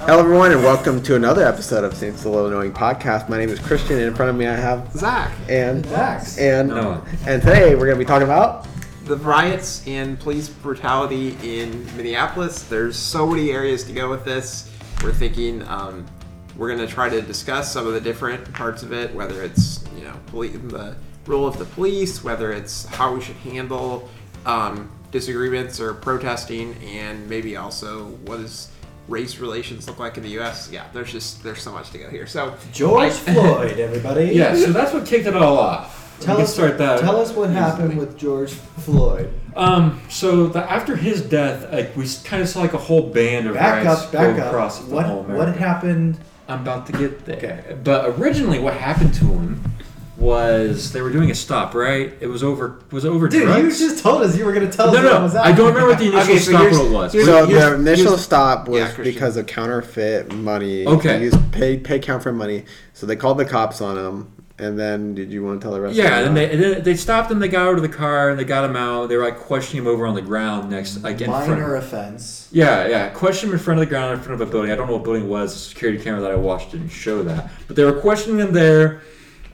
Hello, everyone, and welcome to another episode of Saints the Little Knowing podcast. My name is Christian, and in front of me I have Zach. and Max. and Noah. and today we're going to be talking about The riots and police brutality in Minneapolis. There's so many areas to go with this. We're thinking um, we're going to try to discuss some of the different parts of it, whether it's you know poli- the role of the police, whether it's how we should handle um, disagreements or protesting, and maybe also what does race relations look like in the U.S. Yeah, there's just there's so much to go here. So George Floyd, everybody. Yeah, so that's what kicked it all off. Tell we us, can start that. tell us what happened with George Floyd. Um, so the, after his death, like we kind of saw like a whole band of Back riots up, back go up. across the What whole what happened? I'm about to get there. Okay. But originally, what happened to him was they were doing a stop. Right? It was over. Was it over Dude, drugs? you just told us you were going to tell no, us what no, was I don't remember what the initial Okay, so stop here's- what it was. so the initial stop was Yeah, because of counterfeit money. Okay. They used pay pay counterfeit money, so they called the cops on him. And then, did you want to tell the rest? Yeah, of and they, and then they stopped him. They got out of the car and they got him out. They were like questioning him over on the ground next, like in front. Minor offense. Yeah, yeah. Question him in front of the ground in front of a building. I don't know what building it was. The security camera that I watched didn't show that. But they were questioning him there.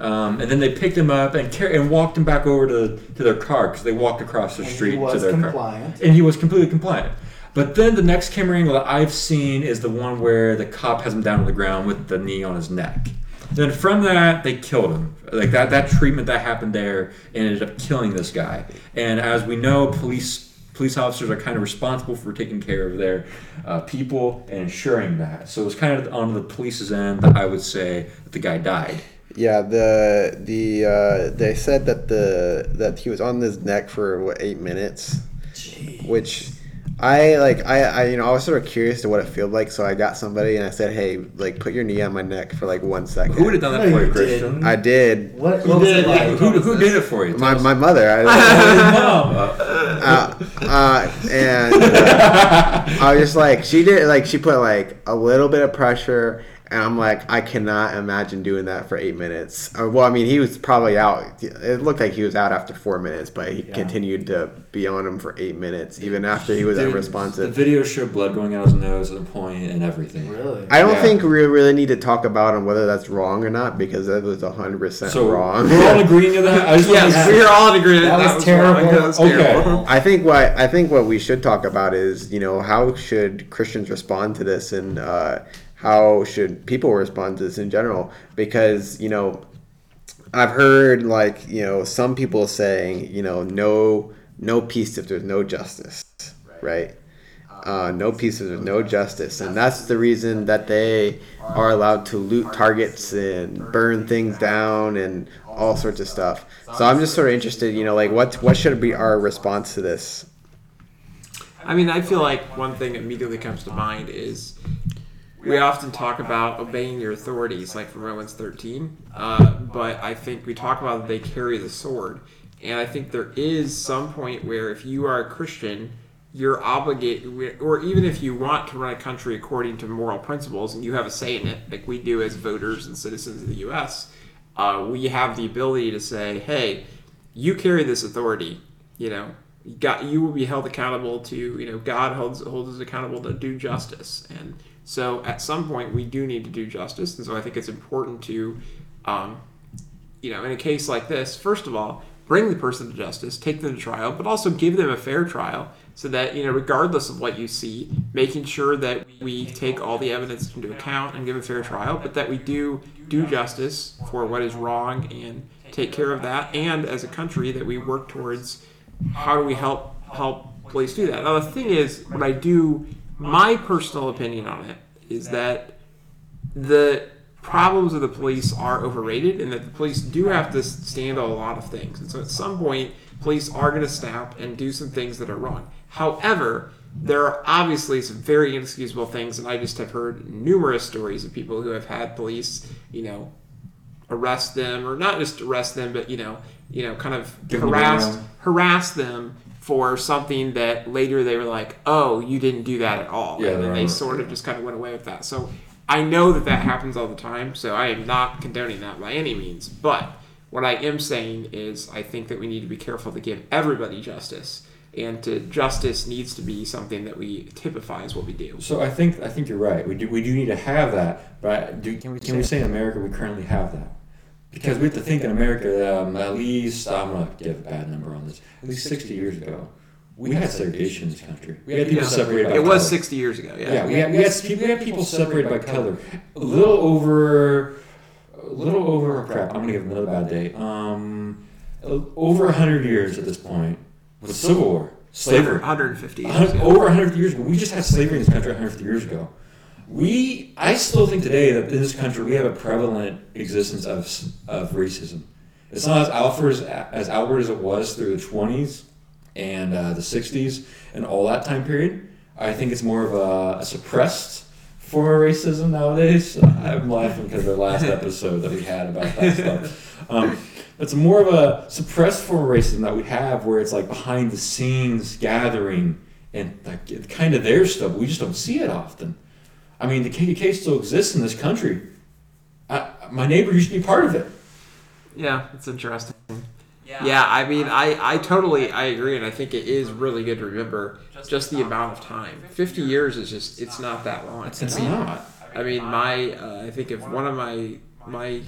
Um, and then they picked him up and car- and walked him back over to, to their car because they walked across the And street to their car. compliant. And he was completely compliant. But then the next camera angle that I've seen is the one where the cop has him down on the ground with the knee on his neck. Then from that, they killed him. Like that, that treatment that happened there ended up killing this guy. And as we know, police police officers are kind of responsible for taking care of their uh, people and ensuring that. So it was kind of on the police's end that I would say that the guy died. Yeah, the the uh, they said that the that he was on his neck for what eight minutes, which I like I, I you know I was sort of curious to what it felt like, so I got somebody and I said, hey, like put your knee on my neck for like one second. Who would have done that No, for you, you Christian? didn't. I did. What, what was it like? Who, who did it for you? My, Tell us. my mother. I, Mom. uh, uh, and uh, I was just like, she did like she put like a little bit of pressure, and I'm like, I cannot imagine doing that for eight minutes. Uh, well, I mean, he was probably out. It looked like he was out after four minutes, but he Yeah. continued to be on him for eight minutes, even after he was Dude, The video showed blood going out his nose at the point and everything. Really? I don't Yeah. think we really need to talk about him whether that's wrong or not because that was hundred percent So wrong. we're all agreeing to that. I just want yes, to we're all agreeing agreement. That was wrong. terrible. That was Okay. terrible. I think what I think what we should talk about is you know how should Christians respond to this and uh, how should people respond to this in general? Because you know I've heard like you know some people saying you know no no peace if there's no justice right. uh, no peace if there's no justice. And that's the reason that they are allowed to loot targets and burn things down and all sorts of stuff. So i'm just sort of interested you know like what what should be our response to this? I mean, I feel like one thing that immediately comes to mind is we often talk about obeying your authorities, like from Romans 13, uh, but I think we talk about they carry the sword. And I think there is some point where if you are a Christian, you're obligated, or even if you want to run a country according to moral principles and you have a say in it, like we do as voters and citizens of the U.S., uh, we have the ability to say, hey, you carry this authority, you know, you got you will be held accountable to you know God holds holds us accountable to do justice and so at some point we do need to do justice and so I think it's important to um, you know in a case like this first of all bring the person to justice take them to trial but also give them a fair trial so that you know regardless of what you see making sure that we take all the evidence into account and give a fair trial but that we do do justice for what is wrong and take care of that and as a country that we work towards how do we help help police do that? Now the thing is, what I do, my personal opinion on it is that the problems of the police are overrated, and that the police do have to stand on a lot of things. And so at some point, police are going to snap and do some things that are wrong. However, there are obviously some very inexcusable things, and I just have heard numerous stories of people who have had police, you know, arrest them or not just arrest them, but you know, you know, kind of Give them harass harass them for something that later they were like, "Oh, you didn't do that at all," Yeah, and then they're they on- sort of just kind of went away with that. So I know that that happens all the time. So I am not condoning that by any means. But what I am saying is, I think that we need to be careful to give everybody justice. and to justice needs to be something that we typify as what we do. So I think I think you're right. We do we do need to have that, but do, can we can we say in America we currently have that? Because we have to think in America, um, at least I'm not gonna give a bad number on this. At least 60 years ago, we had segregation in this country. We had people Yeah. separated by It was color. 60 years ago. Yeah. Yeah, we had, we had people, we had people separated by color. A little over, a little over. Crap, I'm gonna give another bad day. Um, over hundred years at this point with Civil War, slavery. 150 A years hun- ago. over 150 years ago. We just had slavery in this country 150 years ago. We, I still think today that in this country we have a prevalent existence of, of racism. It's not as outward as, as outward as it was through the 20s and uh, the 60s and all that time period. I think it's more of a, a suppressed form of racism nowadays. I'm laughing because the last episode that we had about that stuff. Um, it's more of a suppressed form of racism that we have where it's like behind the scenes gathering and like kind of their stuff. We just don't see it often. I mean, the KKK still exists in this country. I, my neighbor used to be part of it. Yeah, it's interesting. Yeah, yeah I mean, I, I totally I agree, and I think it is really good to remember just the amount of time. Fifty years is just it's not that long. It's I mean, not. I mean, my uh, I think if one of my my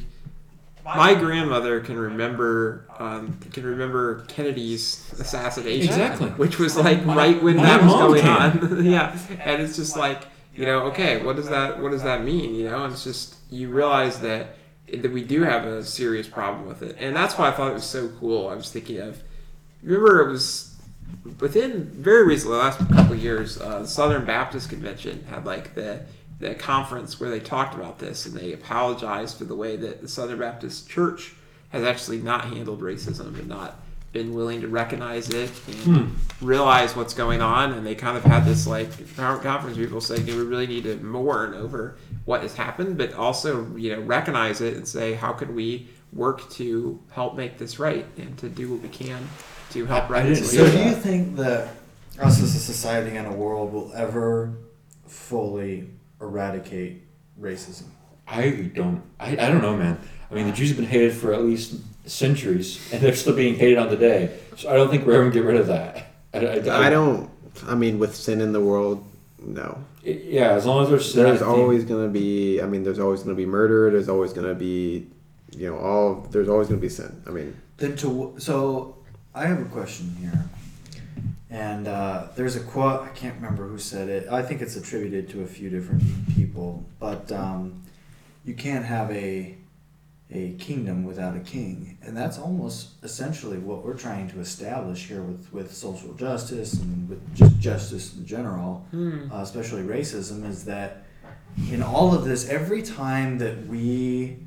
my grandmother can remember um, can remember Kennedy's assassination, Exactly. which was like right when my that was going can. on. yeah, and it's just like you know, okay, what does that what does that mean? You know, and it's just you realize that that we do have a serious problem with it, and that's why I thought it was so cool. I was thinking of remember it was within very recently, the last couple of years, uh, the Southern Baptist Convention had like the the conference where they talked about this and they apologized for the way that the Southern Baptist Church has actually not handled racism and not been willing to recognize it and hmm. realize what's going on and they kind of had this like conference people saying do we really need to mourn over what has happened but also you know recognize it and say how can we work to help make this right and to do what we can to help right I didn't So, do you think that us as a society and a world will ever fully eradicate racism? I don't. I, I don't know, man. I mean, the Jews have been hated for at least centuries, and they're still being hated on today. So I don't think we're ever gonna get rid of that. I, I, I don't. I mean, with sin in the world, no. Yeah, as long as there's sin, There's think- always gonna be. I mean, there's always gonna be murder. There's always gonna be, you know, all. There's always gonna be sin. I mean, Then to so, I have a question here, and uh, there's a quote. I can't remember who said it. I think it's attributed to a few different people, but um, you can't have a a kingdom without a king, and that's almost essentially what we're trying to establish here with with social justice and with just justice in general, uh, especially racism, is that in all of this, every time that we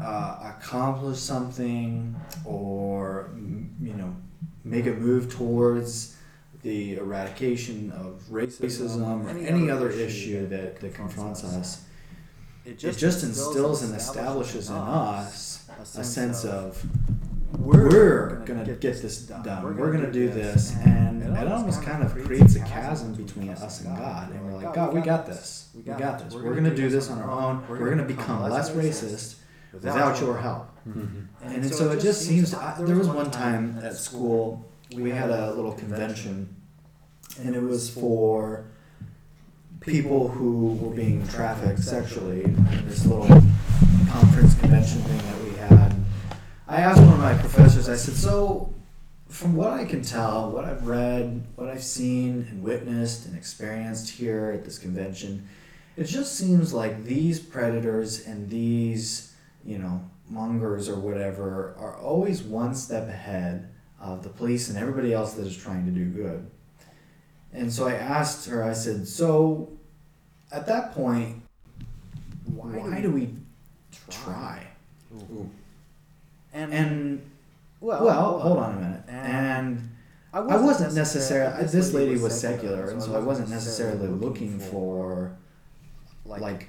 uh, accomplish something or you know make a move towards the eradication of racism or any other issue that, that confronts us, it just instills and establishes in us a sense of we're gonna get this done. We're gonna do this, and it almost kind of creates a chasm between us and God. And we're like, God, we got this. We got this. We're gonna do this on our own. We're gonna become less racist without your help. Mm-hmm. And so it just seems. To, I, there was one time at school we had a little convention, and it was for people who were being trafficked sexually. in This little conference convention thing that we had. I asked one of my professors. I said, "So, from what I can tell, what I've read, what I've seen and witnessed and experienced here at this convention, it just seems like these predators and these, you know, mongers or whatever are always one step ahead of the police and everybody else that is trying to do good." And so I asked her. I said, "So, at that point, why, do we try?" And, And well, well, hold on a minute. And I I wasn't necessarily. This lady was secular, and so I wasn't necessarily looking for like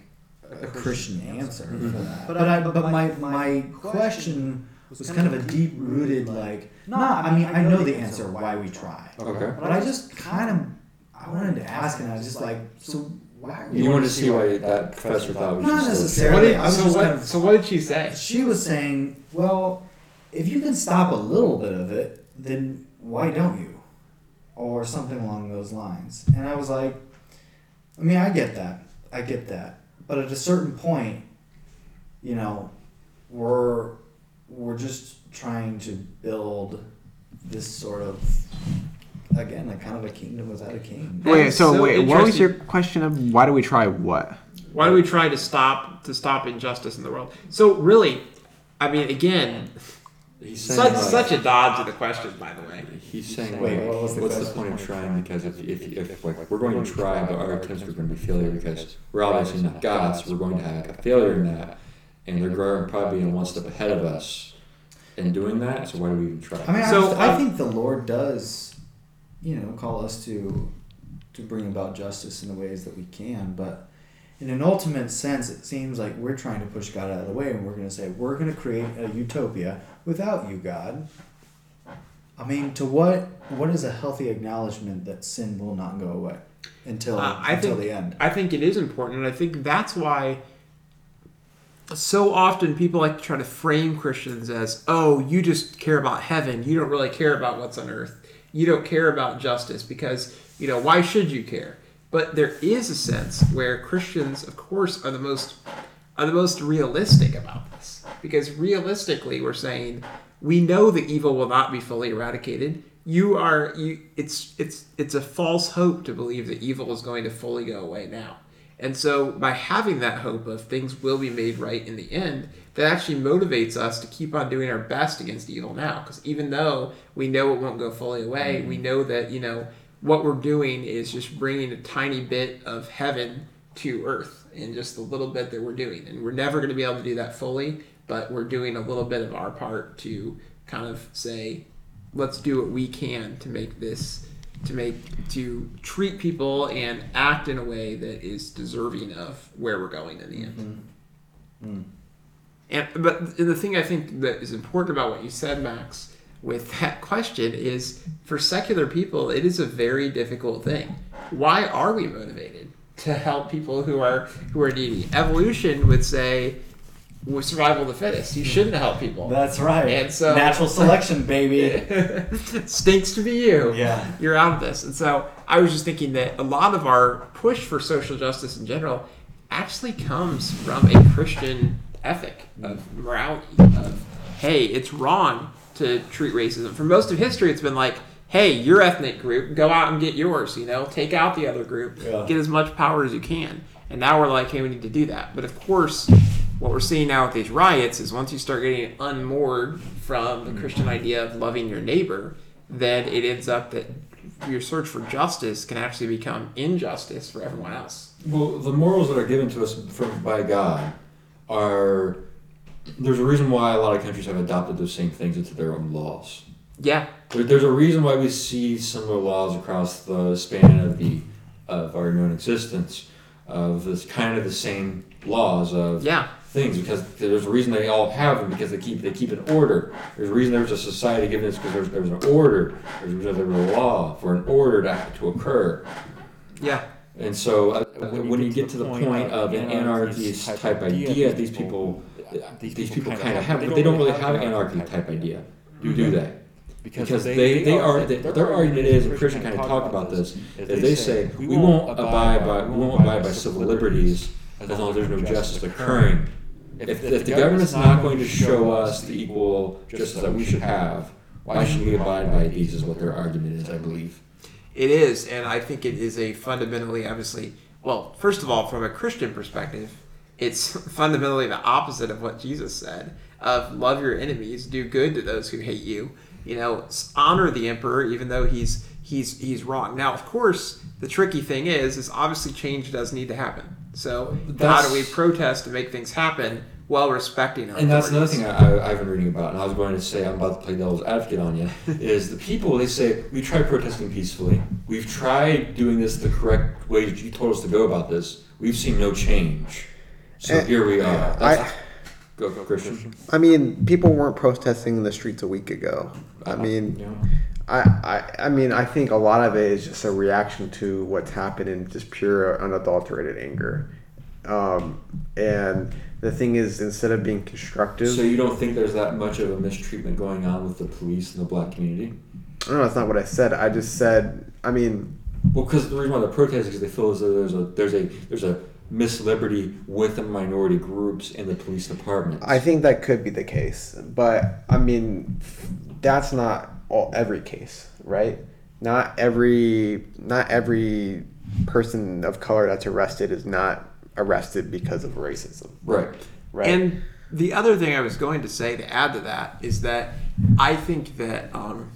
a Christian answer mm-hmm. for that. But I, but my my question was kind of a deep rooted like. Not. I mean, I know the answer why we try, Okay. but I just kind of I wanted to ask, and I was just like, so why? Are You wanted to see why that professor thought we should Not still- necessarily. What did, so, what, kind of so what did she say? she was saying, well, if you can stop a little bit of it, then why don't you? or something along those lines. And I was like, I mean, I get that. I get that. But at a certain point, you know, we're we're just trying to build this sort of again, a kind of a kingdom without a king. Wait, so, so wait, what was your question of why do we try what? Why do we try to stop to stop injustice in the world? So really, I mean, again, He's such like- such a dodge of the question, by the way. He's saying, Wait, like, what the what's the point of trying? Because if, if, if like we're going to try, but our attempts are going to be failure because we're obviously not God, so we're going to have a failure in that, and they're growing probably in one step ahead of us in doing that. So why do we even try? I mean, So, I, I think the Lord does, you know, call us to to bring about justice in the ways that we can, but in an ultimate sense, it seems like we're trying to push God out of the way, and we're going to say we're going to create a utopia without you, God. I mean, to what what is a healthy acknowledgement that sin will not go away until Uh, until think- the end? I think it is important, and I think that's why so often people like to try to frame Christians as, oh, you just care about heaven. You don't really care about what's on earth. You don't care about justice because, you know, why should you care? But there is a sense where Christians, of course, are the most are the most realistic about this. Because realistically we're saying we know the evil will not be fully eradicated. You are you it's it's it's a false hope to believe that evil is going to fully go away now. And so by having that hope of things will be made right in the end, that actually motivates us to keep on doing our best against evil now. Because even though we know it won't go fully away, mm-hmm. we know that, you know, what we're doing is just bringing a tiny bit of heaven to earth in just the little bit that we're doing. And we're never going to be able to do that fully, but we're doing a little bit of our part to kind of say, let's do what we can to make this to make to treat people and act in a way that is deserving of where we're going in the end. Mm-hmm. Mm. And but the thing I think that is important about what you said, Max, with that question is for secular people, it is a very difficult thing. Why are we motivated to help people who are who are needy? Evolution would say, survival of the fittest. You shouldn't hmm. help people. That's right. And so- natural selection, baby. Stinks to be you. Yeah. You're out of this. And so I was just thinking that a lot of our push for social justice in general actually comes from a Christian ethic of morality of hey, it's wrong to treat racism. For most of history it's been like, hey, your ethnic group, go out and get yours, you know, take out the other group, Yeah. get as much power as you can. And now we're like, hey, we need to do that. But of course, what we're seeing now with these riots is once you start getting unmoored from the Christian idea of loving your neighbor, then it ends up that your search for justice can actually become injustice for everyone else. Well, the morals that are given to us from by God are. There's a reason why a lot of countries have adopted those same things into their own laws. Yeah, There, there's a reason why we see similar laws across the span of the of our known existence of this kind of the same laws of yeah, things because there's a reason they all have them because they keep they keep an order. There's a reason there's a society given this because there's there's an order. There's a there's a law for an order to to occur. yeah. And so uh, when, when you get to the point of an anarchist type idea, these people these people kind of have, but they don't really have an anarchy type idea, do they? Because they, they are they, their argument is, and Christian kind of talked about this, is they say we won't abide by we won't abide by civil liberties as long as there's no justice occurring. If, if the government's not going to show us the equal justice that we should have, why should we abide by these? Is what their argument is, I believe. It is, and I think it is a fundamentally, obviously, well, first of all, from a Christian perspective, it's fundamentally the opposite of what Jesus said of love your enemies, do good to those who hate you. You know, honor the emperor even though he's he's he's wrong. Now, of course, the tricky thing is is obviously change does need to happen. So, how do we protest to make things happen while respecting our And that's another thing I, I, I've been reading about, and I was going to say I'm about to play devil's advocate on you. is the people they say we tried protesting peacefully, we've tried doing this the correct way that you told us to go about this. We've seen no change, so Eh, here we are. I, go, go, Christian. I mean, people weren't protesting in the streets a week ago. I mean, Yeah. I, I, I mean, I think a lot of it is just a reaction to what's happened in just pure unadulterated anger. Um, and the thing is, instead of being constructive, So you don't think there's that much of a mistreatment going on with the police and the black community? no, that's not what I said. I just said. I mean, Well, because the reason why they're protesting is because they feel as though there's a there's a there's a Miss Liberty with the minority groups in the police department. I think that could be the case, but I mean, that's not all every case, right? Not every not every person of color that's arrested is not arrested because of racism, right. right? And the other thing I was going to say to add to that is that I think that um,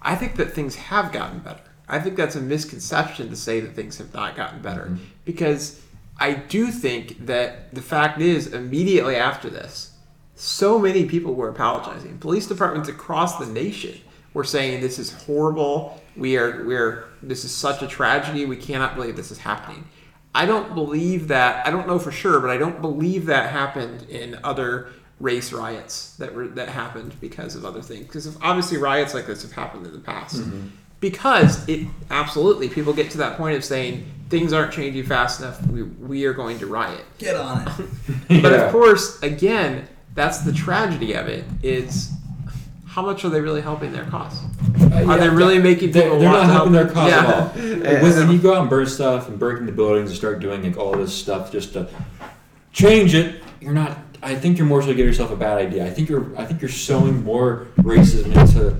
I think that things have gotten better. I think that's a misconception to say that things have not gotten better because I do think that the fact is immediately after this, so many people were apologizing. Police departments across the nation were saying this is horrible. We are we're this is such a tragedy. We cannot believe this is happening. I don't believe that. I don't know for sure, but I don't believe that happened in other race riots that were that happened because of other things. Because obviously riots like this have happened in the past. Mm-hmm. Because it absolutely people get to that point of saying things aren't changing fast enough. We we are going to riot. Get on it. But Yeah. of course, again, that's the tragedy of it. Is how much are they really helping their cause? Are they really making They're, people they're want not to helping help? their cause Yeah. at all. Like, when, when you go out and burn stuff and break into buildings and start doing like all this stuff just to change it, you're not. I think you're more so giving yourself a bad idea. I think you're. I think you're sowing more racism into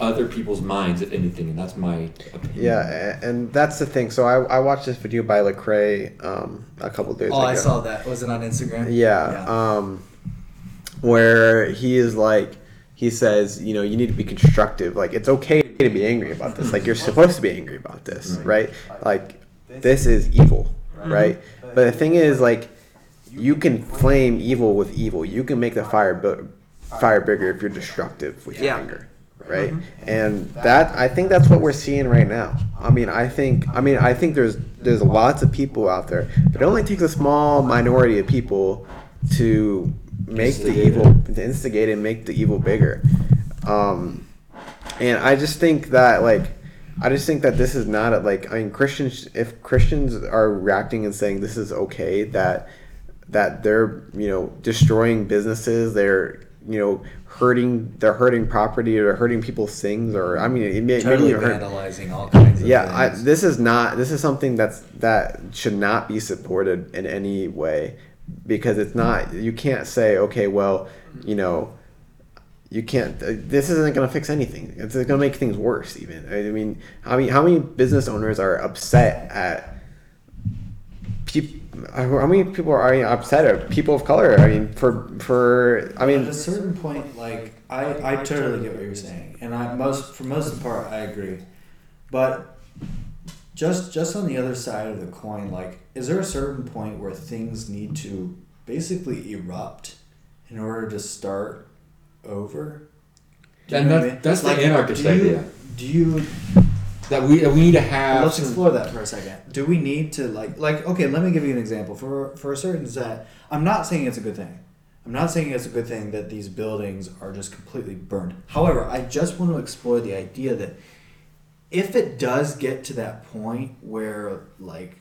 other people's minds, if anything, and that's my opinion. yeah, and that's the thing. So I, I watched this video by Lecrae um, a couple days Oh, ago. I saw that. Was it on Instagram? Yeah. Um, where he is like, he says, you know, you need to be constructive. Like, it's okay to be angry about this. Like, you're supposed to be angry about this, right? Like, this is evil, right? But the thing is, like, you can flame evil with evil. You can make the fire bu- fire bigger if you're destructive with your Yeah. anger, right? Mm-hmm. And that I think that's what we're seeing right now. I mean, I think I mean I think there's there's lots of people out there, but it only takes a small minority of people to make the evil to instigate and make the evil bigger. Um, and I just think that like I just think that this is not a, like I mean Christians if Christians are reacting and saying this is okay that that they're you know destroying businesses they're you know hurting they're hurting property or hurting people's things or I mean it may, Totally vandalizing all kinds of yeah I, this is not this is something that's that should not be supported in any way because it's not you can't say okay well you know you can't uh, this isn't going to fix anything. It's going to make things worse even. I mean how many how many business owners are upset at peop, how many people are upset at people of color? I mean for for i mean at a certain point, like I, I totally get what you're saying, and I most for most of the part I agree, but just just on the other side of the coin, like is there a certain point where things need to basically erupt in order to start over? Do And that- I mean? that's the anarchist do you- idea. Do you That we that we need to have. let's explore that for a second. Do we need to like like okay? Let me give you an example for for a certain set. I'm not saying it's a good thing. I'm not saying it's a good thing that these buildings are just completely burned. However, I just want to explore the idea that if it does get to that point where like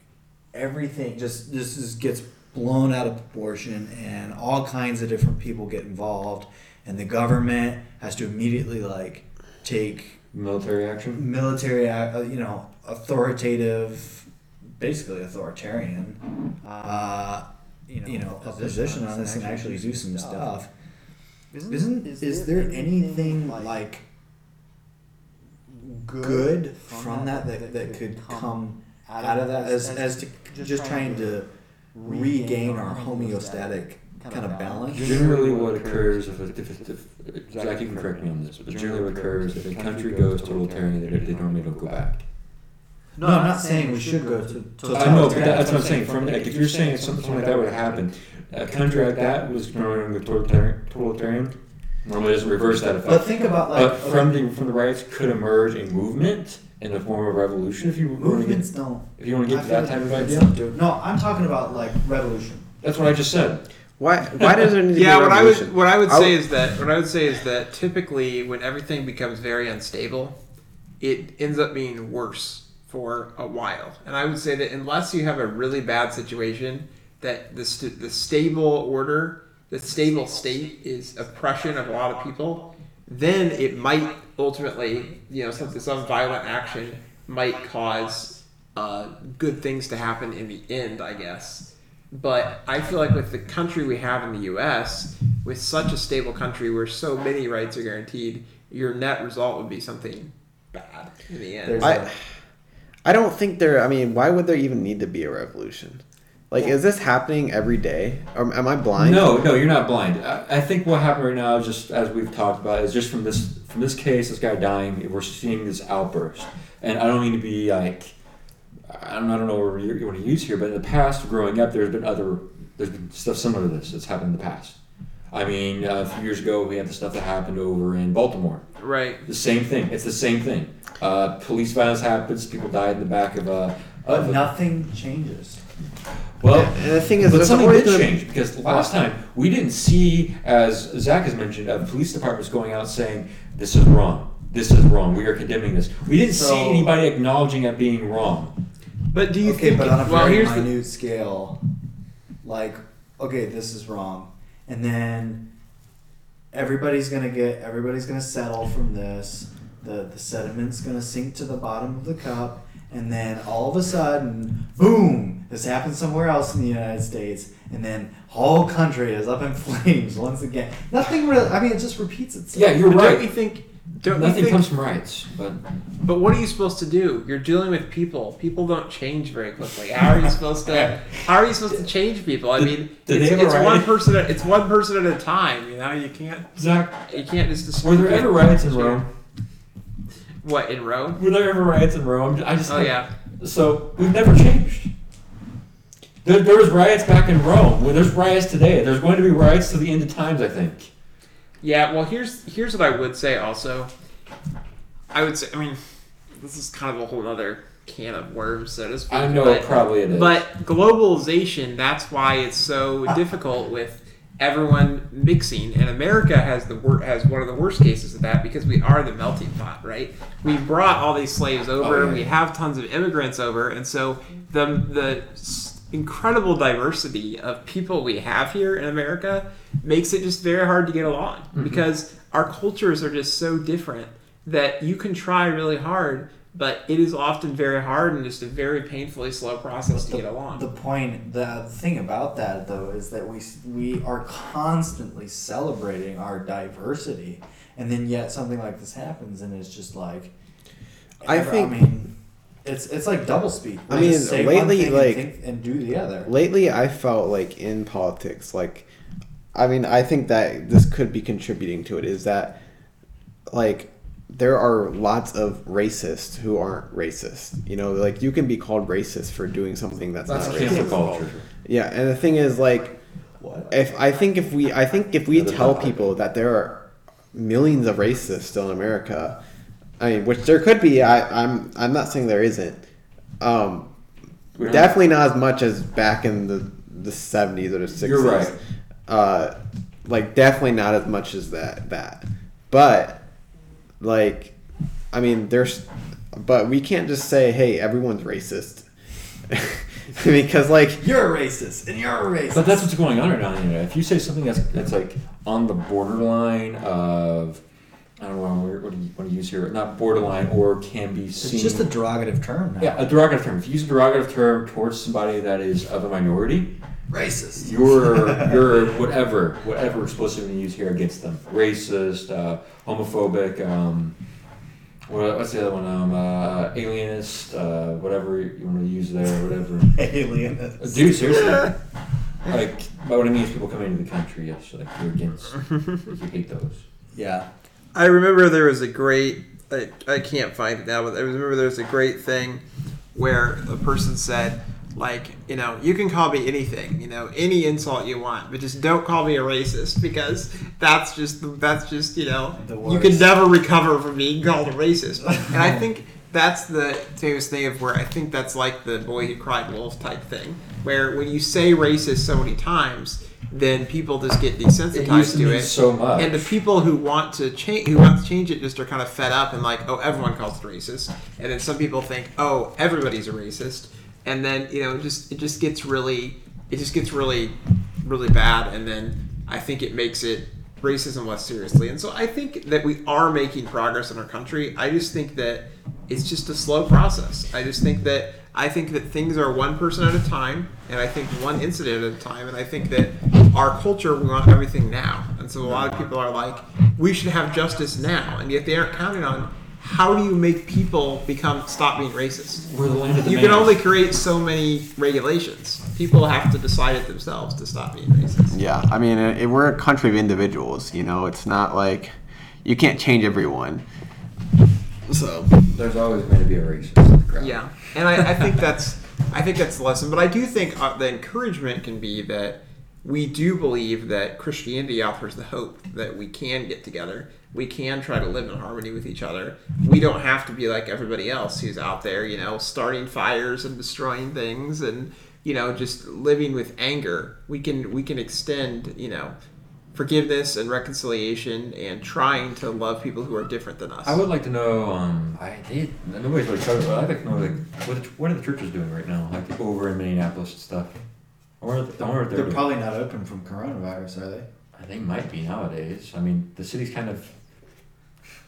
everything just this is gets blown out of proportion and all kinds of different people get involved and the government has to immediately like take military action. military, uh, you know, authoritative, basically authoritarian, uh, you know, a position on this and actually do some stuff. Isn't is there anything like good from that that, that could come out of that as, as to just trying to regain our homeostatic kind of balance? Generally, what occurs if, if, if, if Zach, you can correct me on this, but generally what occurs if a country goes totalitarian, they, they normally don't go back. No, I'm not saying we should go to. to I know, but that's what I'm saying. From like, if you're saying something, something like that would happen, a country like that was normally totalitarian. Totalitarian normally doesn't reverse that effect. But think about like But from the from the riots could emerge a movement in the form of revolution. If you want to movements get, don't. if you want to I get to feel that type of like idea, don't. No, I'm talking about like revolution. that's what I just said. why why does there need to yeah, be a what I would what I would say would- is that what I would say is that typically when everything becomes very unstable, it ends up being worse for a while. And I would say that unless you have a really bad situation, that the st- the stable order, the stable state is oppression of a lot of people, then it might ultimately, you know, some some violent action might cause uh, good things to happen in the end, I guess. But I feel like with the country we have in the U.S., with such a stable country where so many rights are guaranteed, your net result would be something bad in the end. There's I, I don't think there. I mean, why would there even need to be a revolution? Like, is this happening every day, or am I blind? No, no, you're not blind. I, I think what happened right now, just as we've talked about, is just from this from this case, this guy dying. We're seeing this outburst, and I don't mean to be like, I don't, I don't know what you want to use here, but in the past, growing up, there's been other, there's been stuff similar to this that's happened in the past. I mean, uh, a few years ago, we had the stuff that happened over in Baltimore. right. The same thing. It's the same thing. Uh, police violence happens. People died in the back of a. but Of a nothing changes. Well, And the thing is, but something did gonna- change because last time we didn't see, as Zach has mentioned, uh, police departments going out saying this is wrong. This is wrong. We are condemning this. We didn't So- see anybody acknowledging it being wrong. But do you okay, think? but on a well, very here's the, minute scale, like, okay, this is wrong, and then everybody's gonna get, everybody's gonna settle from this. The the sediment's gonna sink to the bottom of the cup, and then all of a sudden, boom! This happens somewhere else in the United States, and then whole country is up in flames once again. Nothing really. I mean, it just repeats itself. Yeah, you're but right. Don't you think? Don't you Nothing think, comes from riots, but But what are you supposed to do? You're dealing with people. People don't change very quickly. How are you supposed to? How are you supposed to change people? I Did- mean, did it's, they ever it's one riot? person. At, it's one person at a time. You know, you can't. Zach, You can't just. Destroy. Were there ever riots in Rome? What in Rome? Were there ever riots in Rome? I just Oh yeah. So we've never changed. There, there was riots back in Rome. Well, there's riots today. There's going to be riots to the end of times. I think. Yeah, well, here's here's what I would say. Also, I would say. I mean, this is kind of a whole other can of worms, so to speak. I know but, probably it is. But globalization, that's why it's so difficult with everyone mixing. And America has the wor- has one of the worst cases of that because we are the melting pot, right? We brought all these slaves over. Oh, yeah. We have tons of immigrants over, and so the the incredible diversity of people we have here in America makes it just very hard to get along Mm-hmm. because our cultures are just so different that you can try really hard but it is often very hard and just a very painfully slow process to the, get along. The point, the thing about that though, is that we we are constantly celebrating our diversity, and then yet something like this happens, and it's just like, I ever- think- I mean, it's it's like double speak. I mean, just say lately, one thing like- and, think, and do the other. lately i felt like in politics like i mean i think that this could be contributing to it is that like there are lots of racists who aren't racist you know like you can be called racist for doing something that's, That's not cancel racist culture. yeah and the thing is like What? if i think if we i think if we Yeah, tell they're people that there are millions of racists still in america i mean which there could be i i'm i'm not saying there isn't um We definitely not as much as back in the the 70s or the 60s You're right. uh like definitely not as much as that that but like i mean there's but we can't just say hey everyone's racist because like You're a racist, and you're a racist. But that's what's going on right now on the internet. If you say something that's that's like on the borderline of I don't know what do you want to use here, not borderline or can be seen. it's just a derogative term now. yeah, a derogative term. If you use a derogative term towards somebody that is of a minority, racist. you're you're whatever whatever we're supposed to use here against them. Racist, uh, homophobic. Um, what, what's the other one? Um, uh, alienist. Uh, whatever you want to use there. Whatever. alien. Dude, seriously. like, but what I mean is people coming into the country, yes, like you're against, you hate those. Yeah. I remember there was a great. I, I can't find it now, but I remember there was a great thing where a person said, like, you know, you can call me anything, you know, any insult you want, but just don't call me a racist because that's just that's just you know you can never recover from being called a racist. And I think that's the famous thing of where I think that's like the boy who cried wolf type thing, where when you say racist so many times, then people just get It desensitized to to it. so much. And the people who want to change, who want to change it, just are kind of fed up and like, oh, everyone calls it racist. And then some people think, oh, everybody's a racist. And then you know, it just it just gets really, it just gets really, really bad. And then I think it makes it racism less seriously. And so I think that we are making progress in our country. I just think that it's just a slow process. I just think that I think that things are one person at a time, and I think one incident at a time, and I think that our culture we want everything now. And so a lot of people are like, we should have justice now, and yet they aren't counting on how do you make people become stop being racist. We're the land of the You can only create so many regulations. People have to decide it themselves to stop being racist. Yeah, I mean, it, we're a country of individuals. You know, it's not like you can't change everyone. So There's always going to be a racist in crowd. Yeah, and I, I think that's I think that's the lesson. But I do think uh, the encouragement can be that we do believe that Christianity offers the hope that we can get together. We can try to live in harmony with each other. We don't have to be like everybody else who's out there, you know, starting fires and destroying things and you know just living with anger. We can we can extend you know forgiveness and reconciliation and trying to love people who are different than us. I would like to know. Um, I did. nobody's really covered. But I'd like to know like what, what are the churches doing right now, like people over in Minneapolis and stuff. I wonder, I wonder they're, They're probably not open from coronavirus, are they? They might be nowadays. I mean, the city's kind of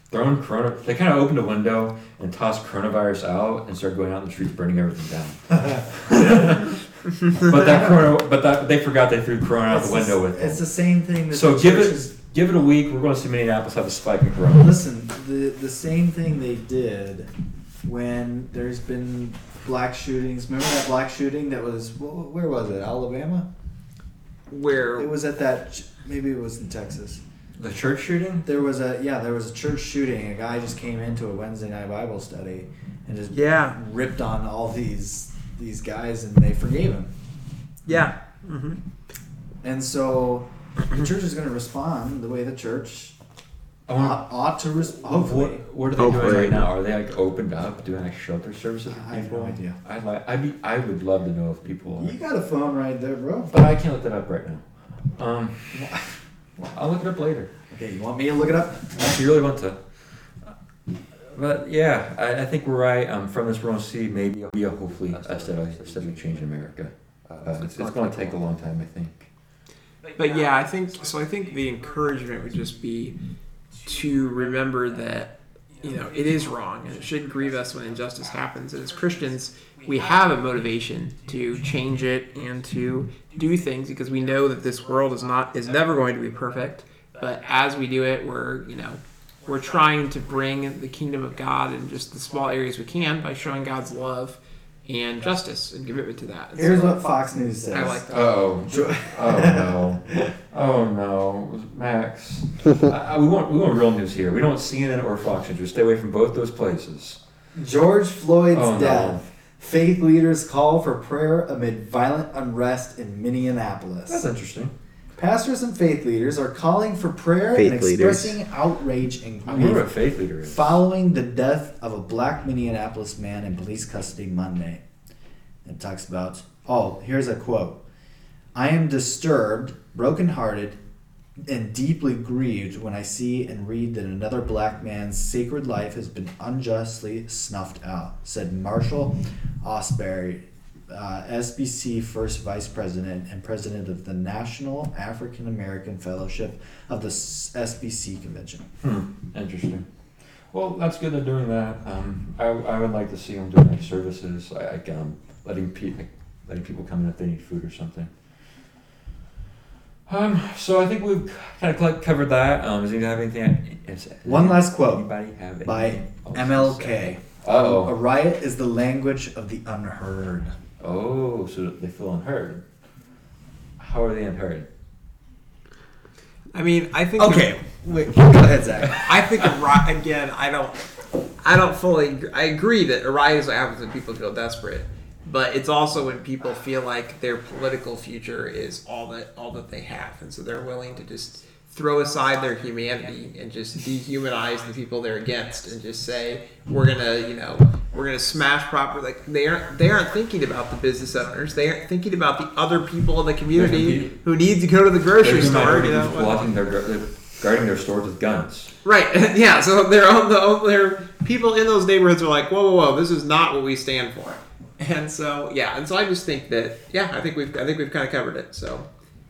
thrown corona. They kind of opened a window and tossed coronavirus out and started going out in the streets, burning everything down. but that corona, but that they forgot they threw corona out It's the window the, with It's the same thing that So the give churches- it give it a week. We're going to see Minneapolis have a spike in corona. Listen, the the same thing they did when there's been black shootings. Remember that black shooting that was where was it? Alabama. where It was at that. Maybe it was in Texas. The church shooting. There was a yeah. There was a church shooting. A guy just came into a Wednesday night Bible study and just Yeah. ripped on all these these guys, and they forgave him. yeah. Mm-hmm. And so the church is going to respond the way the church I ought, ought to respond. Hopefully. What, what are they Hopefully. doing right now? Are they like opened up, doing like shelter services I have no idea. I'd like. I'd be. I would love to know if people. Are, You got a phone right there, bro. but I can't look that up right now. Um, I'll look it up later. Okay, you want me to look it up? If you really want to. But yeah, I, I think we're right. Um, from this, we're going to see maybe a, a hopefully a steady, a change in America. Uh, it's it's going to take a long time, I think. But yeah, I think so. I think the encouragement would just be to remember that you know it is wrong and it should grieve us when injustice happens. And as Christians, we have a motivation to change it and to do things because we know that this world is not is never going to be perfect. But as we do it, we're you know we're trying to bring the kingdom of God in just the small areas we can by showing God's love and justice and commitment to that. And Here's so what Fox News says. I like that. Oh, oh no, oh no, Max. I, I- we want we want real news here. We don't want CNN or Fox News. We Stay away from both those places. George Floyd's Oh, no. death. Faith leaders call for prayer amid violent unrest in Minneapolis. That's interesting. Pastors and faith leaders are calling for prayer Faith and leaders. expressing outrage and I wonder a grief faith leader is. following the death of a black Minneapolis man in police custody Monday. It talks about, oh, here's a quote I am disturbed, brokenhearted, and deeply grieved when I see and read that another black man's sacred life has been unjustly snuffed out, said Marshal Ausberry, uh, SBC first vice president and president of the National African American Fellowship of the SBC convention. Hmm, interesting. Well, that's good they're doing that. Um, I, I would like to see them doing like services, like um, letting people letting people come in if they need food or something. Um, so I think we've kind of covered that. Um, does anyone have anything? Is, One last quote Anybody have by anything else to MLK. say? A riot is the language of the unheard. Oh, so they feel unheard. How are they unheard? I mean, I think Okay, wait, go ahead, Zach. I think a again. I don't. I don't fully. agree- I agree that a riot is what happens when people feel desperate, but it's also when people feel like their political future is all that all that they have, and so they're willing to just throw aside their humanity and just dehumanize the people they're against, and just say we're gonna, you know, we're gonna smash property. Like they aren't. They aren't thinking about the business owners. They aren't thinking about the other people in the community who need to go to the grocery store. You know, blocking their, they're guarding their stores with guns. Right. Yeah. So they're on the they're people in those neighborhoods are like, whoa, whoa, whoa, this is not what we stand for. And so yeah, and so I just think that yeah, I think we've I think we've kind of covered it. So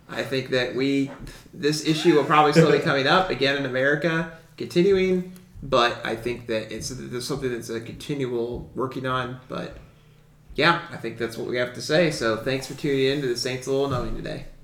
I think that we this issue will probably still be coming up again in America, continuing. But I think that it's there's something that's a continual working on. But yeah, I think that's what we have to say. So thanks for tuning in to the Saints a Little Knowing today.